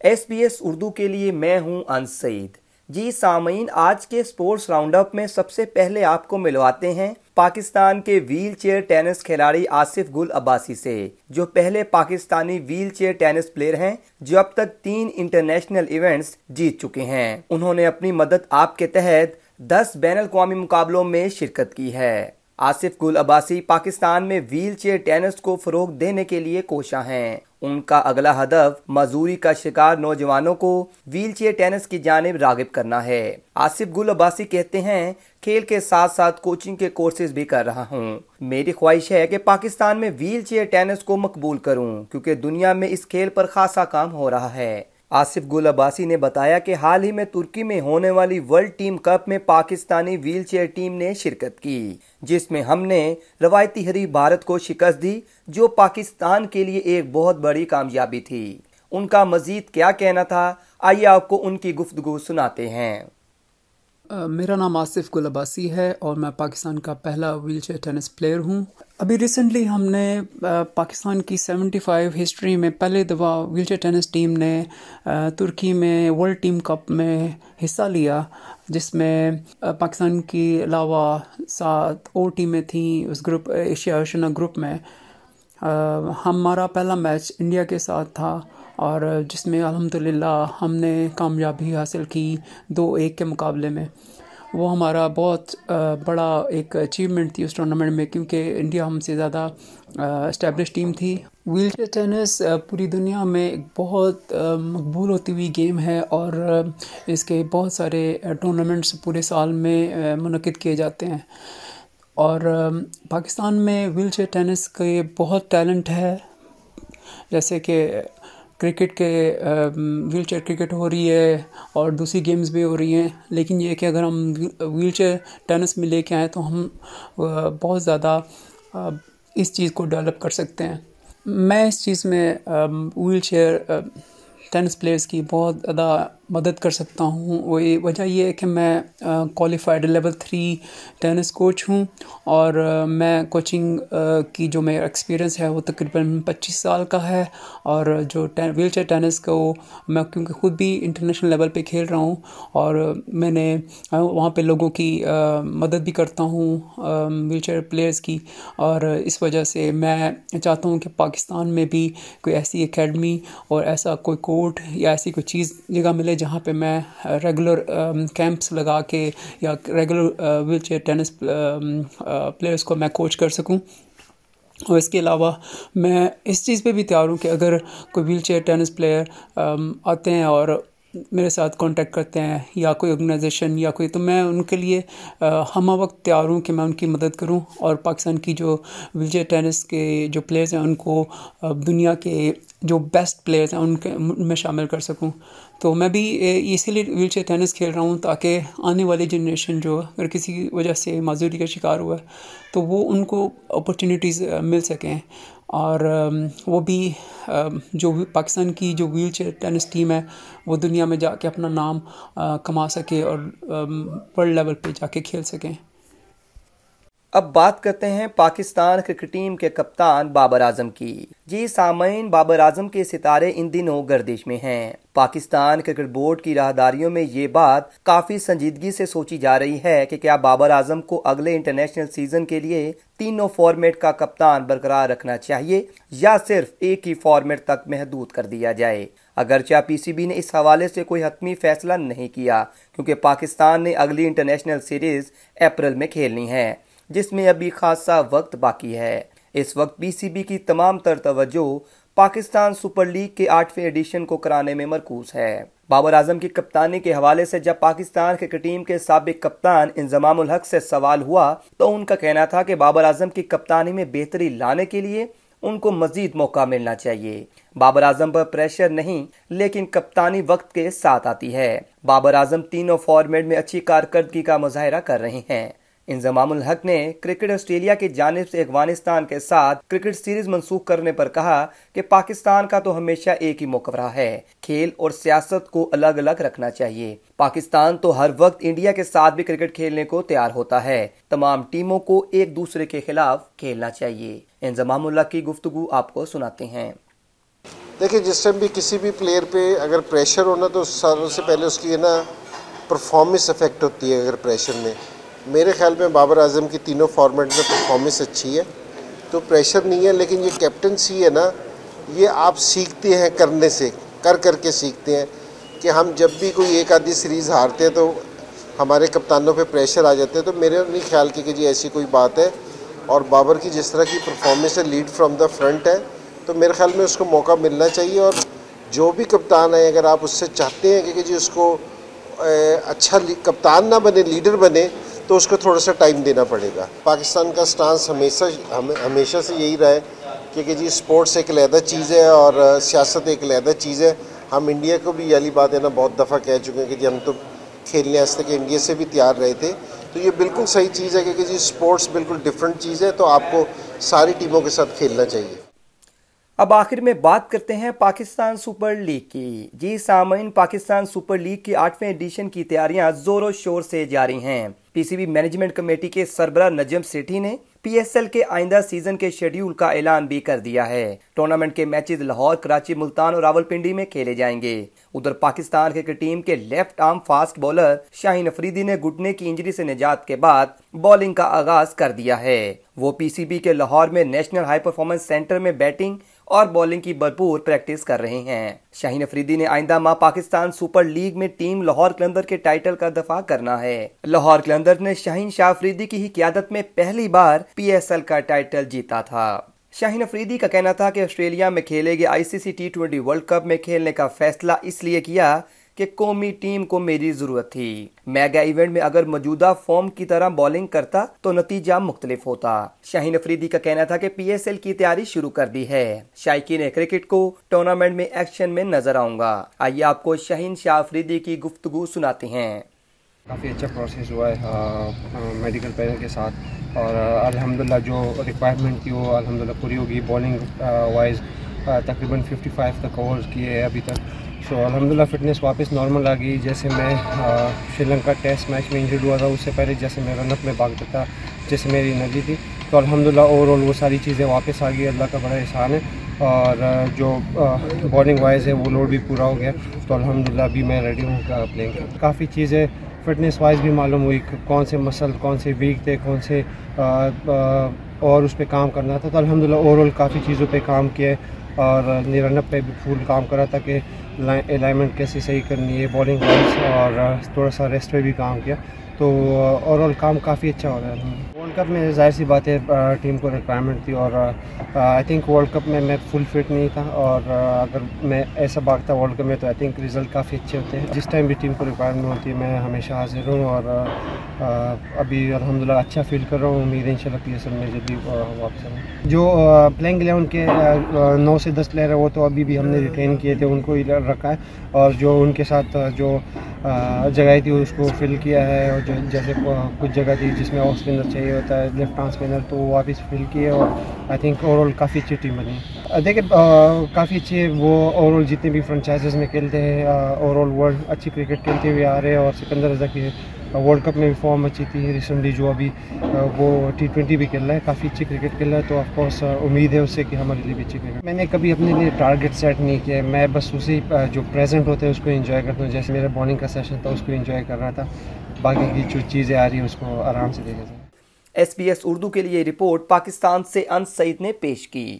S B S Urdu کے لیے میں ہوں ان سعید۔ جی سامعین، آج کے سپورٹس راؤنڈ اپ میں سب سے پہلے آپ کو ملواتے ہیں پاکستان کے ویل چیئر ٹینس کھلاڑی آصف گل عباسی سے، جو پہلے Pakistani wheelchair tennis player ہیں، جو اب تک تین انٹرنیشنل ایونٹس جیت چکے ہیں۔ انہوں نے اپنی مدد آپ کے تحت دس بین الاقوامی مقابلوں میں شرکت کی ہے۔ آصف گل عباسی پاکستان میں ویل چیئر ٹینس کو فروغ دینے کے لیے کوشاں ہیں۔ ان کا اگلا ہدف مزوری کا شکار نوجوانوں کو ویل چیئر ٹینس کی جانب راغب کرنا ہے۔ آصف گل عباسی کہتے ہیں، کھیل کے ساتھ ساتھ کوچنگ کے کورسز بھی کر رہا ہوں۔ میری خواہش ہے کہ پاکستان میں ویل چیئر ٹینس کو مقبول کروں، کیونکہ دنیا میں اس کھیل پر خاصا کام ہو رہا ہے۔ آصف گل عباسی نے بتایا کہ حال ہی میں ترکی میں ہونے والی ورلڈ ٹیم کپ میں پاکستانی ویل چیئر ٹیم نے شرکت کی، جس میں ہم نے روایتی ہری بھارت کو شکست دی، جو پاکستان کے لیے ایک بہت بڑی کامیابی تھی۔ ان کا مزید کیا کہنا تھا؟ آئیے آپ کو ان کی گفتگو سناتے ہیں۔ میرا نام آصف گل عباسی ہے اور میں پاکستان کا پہلا ویل چیئر ٹینس پلیئر ہوں۔ ابھی ریسنٹلی ہم نے پاکستان کی سیونٹی فائیو ہسٹری میں پہلے دفعہ ویل چیئر ٹینس ٹیم نے ترکی میں ورلڈ ٹیم کپ میں حصہ لیا، جس میں پاکستان کی علاوہ سات اور ٹیمیں تھیں اس گروپ ایشیا اوشنا گروپ میں۔ ہمارا پہلا میچ انڈیا کے ساتھ تھا۔ اور جس میں الحمد للہ ہم نے کامیابی حاصل کی دو ایک کے مقابلے میں۔ وہ ہمارا بہت بڑا ایک اچیومنٹ تھی اس ٹورنامنٹ میں، کیونکہ انڈیا ہم سے زیادہ اسٹیبلش ٹیم تھی۔ ویل چیئر ٹینس پوری دنیا میں ایک بہت مقبول ہوتی ہوئی گیم ہے اور اس کے بہت سارے ٹورنامنٹس پورے سال میں منعقد کیے جاتے ہیں۔ اور پاکستان میں ویل چیئر ٹینس کے بہت ٹیلنٹ ہے۔ جیسے کہ کرکٹ کے ویل چیئر کرکٹ ہو رہی ہے اور دوسری گیمز بھی ہو رہی ہیں۔ لیکن یہ کہ اگر ہم ویل چیئر ٹینس میں لے کے آئیں تو ہم بہت زیادہ اس چیز کو ڈیولپ کر سکتے ہیں۔ میں اس چیز میں ویل چیئر ٹینس پلیئرس کی بہت زیادہ مدد کر سکتا ہوں۔ وہ وجہ یہ ہے کہ میں qualified level three tennis coach ہوں اور میں کوچنگ کی جو میرا ایکسپیرینس ہے وہ تقریباً پچیس سال کا ہے اور جو ویل چیئر ٹینس کو میں کیونکہ خود بھی انٹرنیشنل لیول پہ کھیل رہا ہوں اور میں نے وہاں پہ لوگوں کی مدد بھی کرتا ہوں ویل چیئر پلیئرس کی اور اس وجہ سے میں چاہتا ہوں کہ پاکستان میں بھی کوئی ایسی اکیڈمی اور ایسا کوئی کورٹ یا ایسی کوئی چیز جگہ ملے جہاں پہ میں ریگولر کیمپس um, لگا کے یا regular wheelchair tennis players کو میں کوچ کر سکوں۔ اور اس کے علاوہ میں اس چیز پہ بھی تیار ہوں کہ اگر کوئی ویل چیئر ٹینس پلیئر آتے ہیں اور میرے ساتھ کانٹیکٹ کرتے ہیں، یا کوئی آرگنائزیشن یا کوئی، تو میں ان کے لیے ہمہ وقت تیار ہوں کہ میں ان کی مدد کروں اور پاکستان کی جو ویل ٹینس کے جو پلیئرز ہیں، ان کو دنیا کے جو بیسٹ پلیئرز ہیں، ان کے، ان میں شامل کر سکوں۔ تو میں بھی اسی لیے ویل چیئر ٹینس کھیل رہا ہوں تاکہ آنے والی جنریشن جو اگر کسی وجہ سے معذوری کا شکار ہوا ہے، تو وہ ان کو اپرچونیٹیز مل سکیں۔ اور وہ بھی جو پاکستان کی جو ویل چیئر ٹینس ٹیم ہے، وہ دنیا میں جا کے اپنا نام کما سکے اور ورلڈ لیول پہ جا کے کھیل سکیں۔ اب بات کرتے ہیں پاکستان کرکٹ ٹیم کے کپتان بابر اعظم کی۔ جی سامعین، بابر اعظم کے ستارے ان دنوں گردش میں ہیں۔ پاکستان کرکٹ بورڈ کی راہداریوں میں یہ بات کافی سنجیدگی سے سوچی جا رہی ہے کہ کیا بابر اعظم کو اگلے انٹرنیشنل سیزن کے لیے تینوں فارمیٹ کا کپتان برقرار رکھنا چاہیے یا صرف ایک ہی فارمیٹ تک محدود کر دیا جائے؟ اگرچہ پی سی بی نے اس حوالے سے کوئی حتمی فیصلہ نہیں کیا، کیونکہ پاکستان نے اگلی انٹرنیشنل سیریز اپریل میں کھیلنی ہے۔ جس میں ابھی خاصا وقت باقی ہے۔ اس وقت پی سی بی کی تمام تر توجہ پاکستان سپر لیگ کے آٹھویں ایڈیشن کو کرانے میں مرکوز ہے۔ بابر اعظم کی کپتانی کے حوالے سے جب پاکستان کرکٹ ٹیم کے سابق کپتان انضمام الحق سے سوال ہوا تو ان کا کہنا تھا کہ بابر اعظم کی کپتانی میں بہتری لانے کے لیے ان کو مزید موقع ملنا چاہیے۔ بابر اعظم پر پریشر نہیں، لیکن کپتانی وقت کے ساتھ آتی ہے۔ بابر اعظم تینوں فارمیٹ میں اچھی کارکردگی کا مظاہرہ کر رہے ہیں۔ انضمام الحق نے کرکٹ آسٹریلیا کی جانب سے افغانستان کے ساتھ کرکٹ سیریز منسوخ کرنے پر کہا کہ پاکستان کا تو ہمیشہ ایک ہی موقف رہا ہے۔ کھیل اور سیاست کو الگ الگ رکھنا چاہیے۔ پاکستان تو ہر وقت انڈیا کے ساتھ بھی کرکٹ کھیلنے کو تیار ہوتا ہے۔ تمام ٹیموں کو ایک دوسرے کے خلاف کھیلنا چاہیے۔ انضمام اللہ کی گفتگو آپ کو سناتے ہیں۔ دیکھیں، جس ٹائم بھی کسی بھی پلیئر پہ اگر پریشر ہونا تو سالوں سے پہلے اس کی نا پرفارمنس افیکٹ ہوتی ہے اگر پریشر میں۔ میرے خیال میں بابر اعظم کی تینوں فارمیٹ میں پرفارمنس اچھی ہے، تو پریشر نہیں ہے، لیکن یہ کیپٹنسی ہے نا، یہ آپ سیکھتے ہیں کرنے سے، کر کر کے سیکھتے ہیں کہ ہم جب بھی کوئی ایک آدھی سیریز ہارتے ہیں تو ہمارے کپتانوں پہ پریشر آ جاتے ہیں۔ تو میرے نہیں خیال کی کہ جی ایسی کوئی بات ہے۔ اور بابر کی جس طرح کی پرفارمنس ہے لیڈ فرام دا فرنٹ ہے، تو میرے خیال میں اس کو موقع ملنا چاہیے۔ اور جو بھی کپتان ہے اگر آپ اس سے چاہتے ہیں کہ جی اس کو اچھا کپتان نہ بنے لیڈر بنے تو اس کو تھوڑا سا ٹائم دینا پڑے گا۔ پاکستان کا سٹانس ہمیشہ ہمیشہ سے یہی رہا ہے کہ جی اسپورٹس ایک علیحدہ چیز ہے اور سیاست ایک علیحدہ چیز ہے۔ ہم انڈیا کو بھی یہ بات ہے نا، بہت دفعہ کہہ چکے ہیں کہ جی ہم تو کھیلنے واسطے کہ انڈیا سے بھی تیار رہے تھے۔ تو یہ بالکل صحیح چیز ہے کہ جی اسپورٹس بالکل ڈفرینٹ چیز ہے، تو آپ کو ساری ٹیموں کے ساتھ کھیلنا چاہیے۔ اب آخر میں بات کرتے ہیں پاکستان سپر لیگ کی۔ جی سامعین، پاکستان سپر لیگ کی آٹھویں ایڈیشن کی تیاریاں زور و شور سے جاری ہیں۔ P C B management committee کے سربراہ نجم سیٹھی نے پی ایس ایل کے آئندہ سیزن کے شیڈیول کا اعلان بھی کر دیا ہے۔ ٹورنامنٹ کے میچز لاہور، کراچی، ملتان اور راول پنڈی میں کھیلے جائیں گے۔ ادھر پاکستان کرکٹ ٹیم کے left arm fast bowler Shaheen Afridi نے گھٹنے کی انجری سے نجات کے بعد بالنگ کا آغاز کر دیا ہے۔ وہ پی سی بی کے لاہور میں نیشنل ہائی پرفارمنس سینٹر میں بیٹنگ اور بولنگ کی بھرپور پریکٹس کر رہے ہیں۔ شاہین افریدی نے آئندہ ماہ پاکستان سپر لیگ میں ٹیم لاہور کلندر کے ٹائٹل کا دفاع کرنا ہے۔ لاہور کلندر نے شاہین شاہ افریدی کی ہی قیادت میں پہلی بار پی ایس ایل کا ٹائٹل جیتا تھا۔ شاہین افریدی کا کہنا تھا کہ آسٹریلیا میں کھیلے گئے I C C T twenty world cup میں کھیلنے کا فیصلہ اس لیے کیا کہ قومی ٹیم کو میری ضرورت تھی۔ میگا ایونٹ میں اگر موجودہ فارم کی طرح بالنگ کرتا تو نتیجہ مختلف ہوتا۔ شاہین افریدی کا کہنا تھا کہ پی ایس ایل کی تیاری شروع کر دی ہے۔ شائقین کرکٹ کو ٹورنامنٹ میں ایکشن میں نظر آؤں گا۔ آئیے آپ کو شاہین شاہ افریدی کی گفتگو سناتے ہیں۔ کافی اچھا پروسیس ہوا ہے میڈیکل پینل کے ساتھ۔ اور الحمدللہ جو ریکوائرمنٹ تھی وہ الحمدللہ پوری ہوگی۔ بالنگ وائز تقریباً ففٹی فائیو تک کورس کیے ہیں ابھی تک۔ سو الحمد للہ فٹنس واپس نارمل آ گئی۔ جیسے میں شری لنکا ٹیسٹ میچ میں انجرڈ ہوا تھا، اس سے پہلے جیسے میں رن اپ میں بھاگتا تھا، جیسے میری انرجی تھی۔ تو الحمد للہ اوور آل وہ ساری چیزیں واپس آ گئی۔ اللہ کا بڑا احسان ہے۔ اور جو بالنگ وائز ہے، وہ لوڈ بھی پورا ہو گیا۔ تو الحمد للہ ابھی میں ریڈی ہوں پلینگ کافی چیزیں فٹنس وائز بھی معلوم ہوئی۔ کون سے مسل کون سے ویک تھے، کون سے اور اس پہ کام کرنا تھا۔ تو الحمد للہ اوور آل کافی چیزوں پہ کام کیا ہے۔ اور رن اپ پہ بھی فل کام کرا تھا کہ الائنمنٹ کیسے صحیح کرنی ہے بالنگ وائز اور تھوڑا سا ریسٹ پہ بھی کام کیا۔ تو اوور آل کام کافی اچھا ہو رہا ہے۔ ورلڈ کپ میں ظاہر سی بات ہے ٹیم کو ریکوائرمنٹ تھی اور آئی تھنک ورلڈ کپ میں میں فل فٹ نہیں تھا اور اگر میں ایسا بھاگتا ورلڈ کپ میں تو آئی تھنک رزلٹ کافی اچھے ہوتے ہیں۔ جس ٹائم بھی ٹیم کو ریکوائرمنٹ ہوتی ہے، میں ہمیشہ حاضر ہوں اور ابھی الحمد للہ اچھا فیل کر رہا ہوں۔ امید ان شاء اللہ پی ایس ایل میں جلدی واپس آؤں جو پلینگ الیون کے نو سے دس پلیئر ہیں، وہ تو ابھی بھی ہم نے ریٹین کیے تھے، ان کو ہی رکھا ہے۔ اور جو ان کے ساتھ جو جگہ تھی، اس کو فل کیا ہے اور جو، جیسے کچھ جگہ تھی جس میں آف اسپنر چاہیے ہوتا ہے لیفٹ آن اسپنر تو وہ واپس فل کیے اور آئی تھنک اوور آل کافی اچھی ٹیم بنی۔ دیکھیں کافی اچھے وہ اوور آل جتنے بھی فرنچائزز میں کھیلتے ہیں اوور آل ورلڈ اچھی کرکٹ کھیلتے ہوئے آ رہے ہیں اور سکندر رضا کی ورلڈ کپ میں بھی فارم اچھی تھی۔ ریسنٹلی جو ابھی وہ ٹی ٹوینٹی بھی کھیل رہا ہے، کافی اچھی کرکٹ کھیل رہا ہے۔ تو آف کورس امید ہے اس سے کہ ہمارے لیے بھی اچھی کرکٹ میں نے کبھی اپنے لیے ٹارگیٹ سیٹ نہیں کیا میں بس اسی جو پریزنٹ ہوتے ہیں اس کو انجوائے کرتا ہوں۔ جیسے میرا بالنگ کا سیشن تھا، اس کو انجوائے کر رہا تھا۔ باقی کی جو چیزیں آ رہی ہیں، اس کو آرام سے دیکھا جائے۔ ایس بی ایس اردو کے لیے رپورٹ پاکستان سے ان سعید نے پیش کی۔